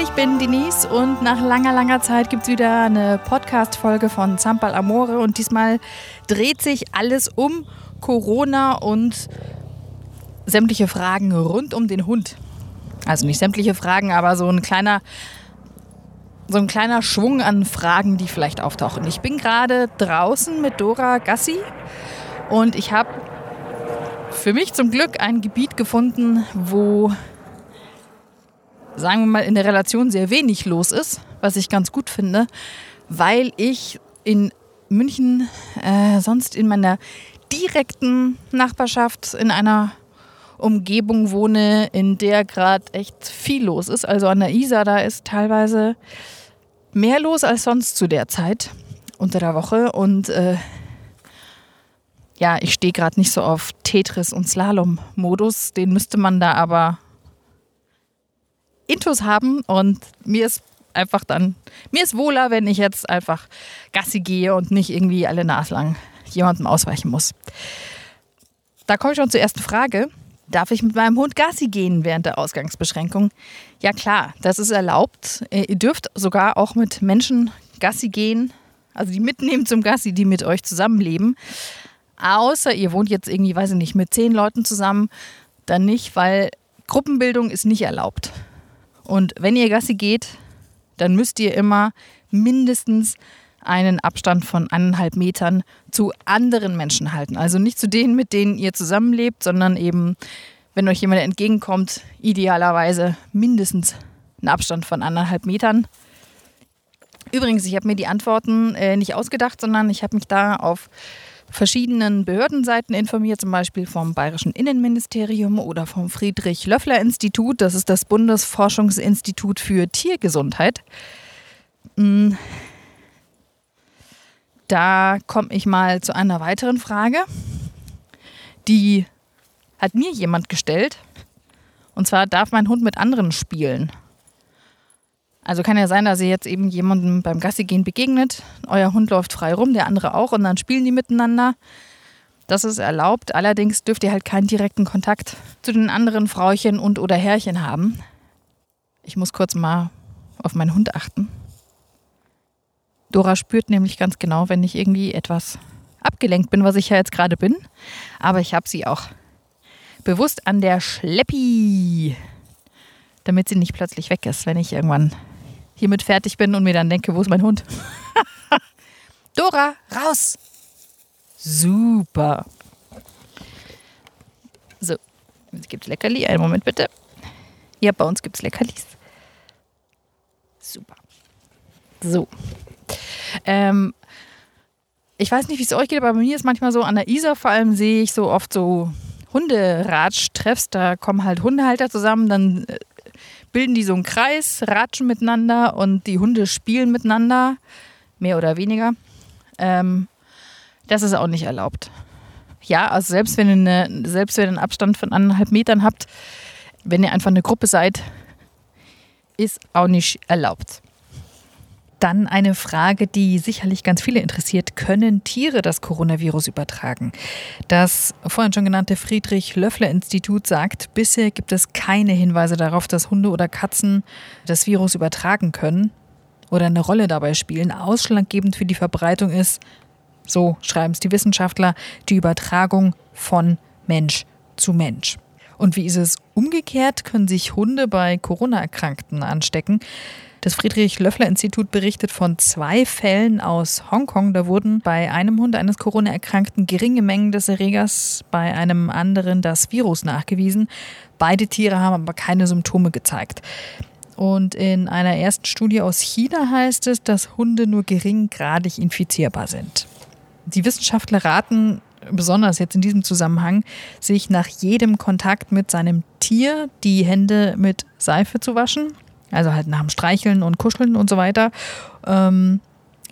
Ich bin Denise und nach langer, langer Zeit gibt es wieder eine Podcast-Folge von Zampal Amore und diesmal dreht sich alles um Corona und sämtliche Fragen rund um den Hund. Also nicht sämtliche Fragen, aber so ein kleiner, so ein kleiner Schwung an Fragen, die vielleicht auftauchen. Ich bin gerade draußen mit Dora Gassi und ich habe für mich zum Glück ein Gebiet gefunden, wo sagen wir mal, in der Relation sehr wenig los ist, was ich ganz gut finde, weil ich in München äh, sonst in meiner direkten Nachbarschaft in einer Umgebung wohne, in der gerade echt viel los ist. Also an der Isar, da ist teilweise mehr los als sonst zu der Zeit unter der Woche. Und äh, ja, ich stehe gerade nicht so auf Tetris und Slalom-Modus. Den müsste man da aber Intus haben und mir ist einfach dann, mir ist wohler, wenn ich jetzt einfach Gassi gehe und nicht irgendwie alle naslang jemandem ausweichen muss. Da komme ich schon zur ersten Frage. Darf ich mit meinem Hund Gassi gehen während der Ausgangsbeschränkung? Ja klar, das ist erlaubt. Ihr dürft sogar auch mit Menschen Gassi gehen, also die mitnehmen zum Gassi, die mit euch zusammenleben. Außer ihr wohnt jetzt irgendwie, weiß ich nicht, mit zehn Leuten zusammen, dann nicht, weil Gruppenbildung ist nicht erlaubt. Und wenn ihr Gassi geht, dann müsst ihr immer mindestens einen Abstand von eineinhalb Metern zu anderen Menschen halten. Also nicht zu denen, mit denen ihr zusammenlebt, sondern eben, wenn euch jemand entgegenkommt, idealerweise mindestens einen Abstand von eineinhalb Metern. Übrigens, ich habe mir die Antworten äh, nicht ausgedacht, sondern ich habe mich da auf verschiedenen Behördenseiten informiert, zum Beispiel vom Bayerischen Innenministerium oder vom Friedrich-Löffler-Institut. Das ist das Bundesforschungsinstitut für Tiergesundheit. Mm. Da komme ich mal zu einer weiteren Frage. Die hat mir jemand gestellt. Und zwar darf mein Hund mit anderen spielen. Also kann ja sein, dass ihr jetzt eben jemandem beim Gassi gehen begegnet, euer Hund läuft frei rum, der andere auch und dann spielen die miteinander. Das ist erlaubt, allerdings dürft ihr halt keinen direkten Kontakt zu den anderen Frauchen und oder Herrchen haben. Ich muss kurz mal auf meinen Hund achten. Dora spürt nämlich ganz genau, wenn ich irgendwie etwas abgelenkt bin, was ich ja jetzt gerade bin. Aber ich habe sie auch bewusst an der Schleppi, damit sie nicht plötzlich weg ist, wenn ich irgendwann hiermit fertig bin und mir dann denke, wo ist mein Hund? Dora, raus! Super. So, jetzt gibt es Leckerli. Einen Moment bitte. Ja, bei uns gibt es Leckerlis. Super. So. Ähm, ich weiß nicht, wie es euch geht, aber bei mir ist manchmal so, an der Isar vor allem sehe ich so oft so Hunderatsch-Treffs. Da kommen halt Hundehalter zusammen, dann äh, bilden die so einen Kreis, ratschen miteinander und die Hunde spielen miteinander, mehr oder weniger. Ähm, das ist auch nicht erlaubt. Ja, also selbst wenn, ihr eine, selbst wenn ihr einen Abstand von anderthalb Metern habt, wenn ihr einfach eine Gruppe seid, ist auch nicht erlaubt. Dann eine Frage, die sicherlich ganz viele interessiert. Können Tiere das Coronavirus übertragen? Das vorhin schon genannte Friedrich-Löffler-Institut sagt, bisher gibt es keine Hinweise darauf, dass Hunde oder Katzen das Virus übertragen können oder eine Rolle dabei spielen. Ausschlaggebend für die Verbreitung ist, so schreiben es die Wissenschaftler, die Übertragung von Mensch zu Mensch. Und wie ist es umgekehrt? Können sich Hunde bei Corona-Erkrankten anstecken? Das Friedrich-Löffler-Institut berichtet von zwei Fällen aus Hongkong. Da wurden bei einem Hund eines Corona-Erkrankten geringe Mengen des Erregers, bei einem anderen das Virus nachgewiesen. Beide Tiere haben aber keine Symptome gezeigt. Und in einer ersten Studie aus China heißt es, dass Hunde nur geringgradig infizierbar sind. Die Wissenschaftler raten, besonders jetzt in diesem Zusammenhang, sich nach jedem Kontakt mit seinem Tier die Hände mit Seife zu waschen also halt nach dem Streicheln und Kuscheln und so weiter, ähm,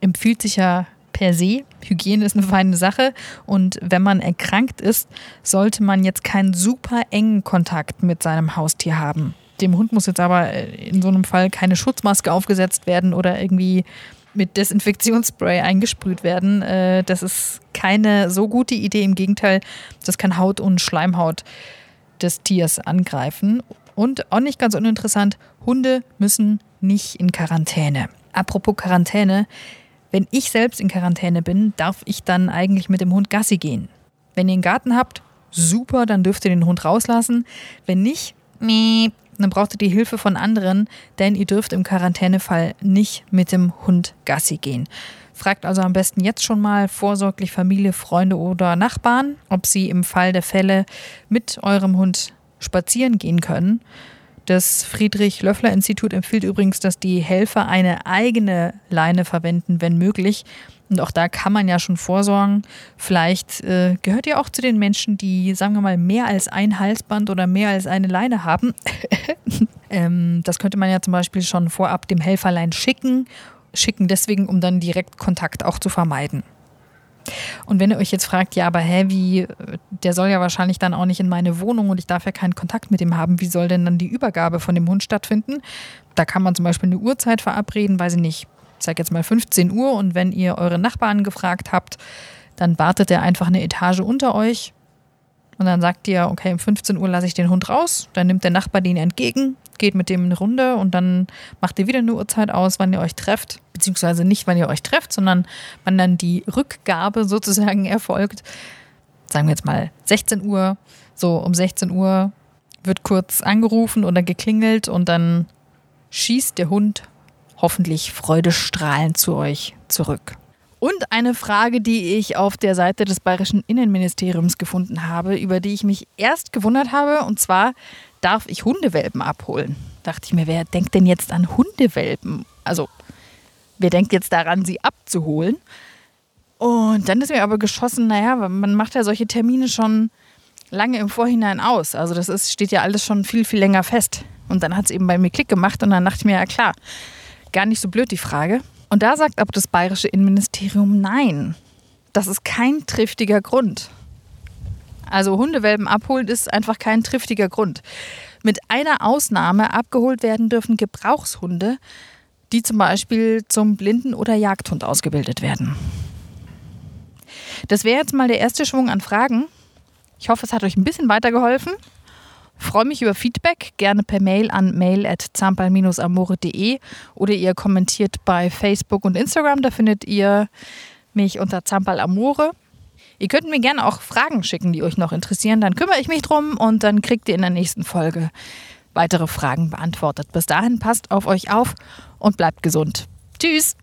empfiehlt sich ja per se. Hygiene ist eine feine Sache und wenn man erkrankt ist, sollte man jetzt keinen super engen Kontakt mit seinem Haustier haben. Dem Hund muss jetzt aber in so einem Fall keine Schutzmaske aufgesetzt werden oder irgendwie mit Desinfektionsspray eingesprüht werden. Äh, das ist keine so gute Idee. Im Gegenteil, das kann Haut und Schleimhaut des Tiers angreifen. Und auch nicht ganz uninteressant, Hunde müssen nicht in Quarantäne. Apropos Quarantäne, wenn ich selbst in Quarantäne bin, darf ich dann eigentlich mit dem Hund Gassi gehen. Wenn ihr einen Garten habt, super, dann dürft ihr den Hund rauslassen. Wenn nicht, dann braucht ihr die Hilfe von anderen, denn ihr dürft im Quarantänefall nicht mit dem Hund Gassi gehen. Fragt also am besten jetzt schon mal vorsorglich Familie, Freunde oder Nachbarn, ob sie im Fall der Fälle mit eurem Hund spazieren gehen können. Das Friedrich-Löffler-Institut empfiehlt übrigens, dass die Helfer eine eigene Leine verwenden, wenn möglich. Und auch da kann man ja schon vorsorgen. Vielleicht äh, gehört ihr auch zu den Menschen, die, sagen wir mal, mehr als ein Halsband oder mehr als eine Leine haben. ähm, das könnte man ja zum Beispiel schon vorab dem Helferlein schicken. Schicken deswegen, um dann direkt Kontakt auch zu vermeiden. Und wenn ihr euch jetzt fragt, ja, aber hä, wie, der soll ja wahrscheinlich dann auch nicht in meine Wohnung und ich darf ja keinen Kontakt mit ihm haben, wie soll denn dann die Übergabe von dem Hund stattfinden? Da kann man zum Beispiel eine Uhrzeit verabreden, weiß ich nicht, ich sage jetzt mal 15 Uhr und wenn ihr eure Nachbarn gefragt habt, dann wartet er einfach eine Etage unter euch und dann sagt ihr, okay, um 15 Uhr lasse ich den Hund raus, dann nimmt der Nachbar den entgegen, geht mit dem eine Runde und dann macht ihr wieder eine Uhrzeit aus, wann ihr euch trefft, beziehungsweise nicht, wann ihr euch trefft, sondern wann dann die Rückgabe sozusagen erfolgt. Sagen wir jetzt mal 16 Uhr, so um 16 Uhr wird kurz angerufen oder geklingelt und dann schießt der Hund hoffentlich freudestrahlend zu euch zurück. Und eine Frage, die ich auf der Seite des Bayerischen Innenministeriums gefunden habe, über die ich mich erst gewundert habe, und zwar, darf ich Hundewelpen abholen? Dachte ich mir, wer denkt denn jetzt an Hundewelpen? Also, wer denkt jetzt daran, sie abzuholen? Und dann ist mir aber geschossen, naja, man macht ja solche Termine schon lange im Vorhinein aus. Also das ist, steht ja alles schon viel, viel länger fest. Und dann hat es eben bei mir Klick gemacht und dann dachte ich mir, ja klar, gar nicht so blöd die Frage. Und da sagt aber das bayerische Innenministerium nein. Das ist kein triftiger Grund. Also Hundewelpen abholen ist einfach kein triftiger Grund. Mit einer Ausnahme abgeholt werden dürfen Gebrauchshunde, die zum Beispiel zum Blinden- oder Jagdhund ausgebildet werden. Das wäre jetzt mal der erste Schwung an Fragen. Ich hoffe, es hat euch ein bisschen weitergeholfen. Freue mich über Feedback, gerne per Mail an mail.zampal-amore.de oder ihr kommentiert bei Facebook und Instagram. Da findet ihr mich unter Zampal Amore. Ihr könnt mir gerne auch Fragen schicken, die euch noch interessieren. Dann kümmere ich mich drum und dann kriegt ihr in der nächsten Folge weitere Fragen beantwortet. Bis dahin passt auf euch auf und bleibt gesund. Tschüss!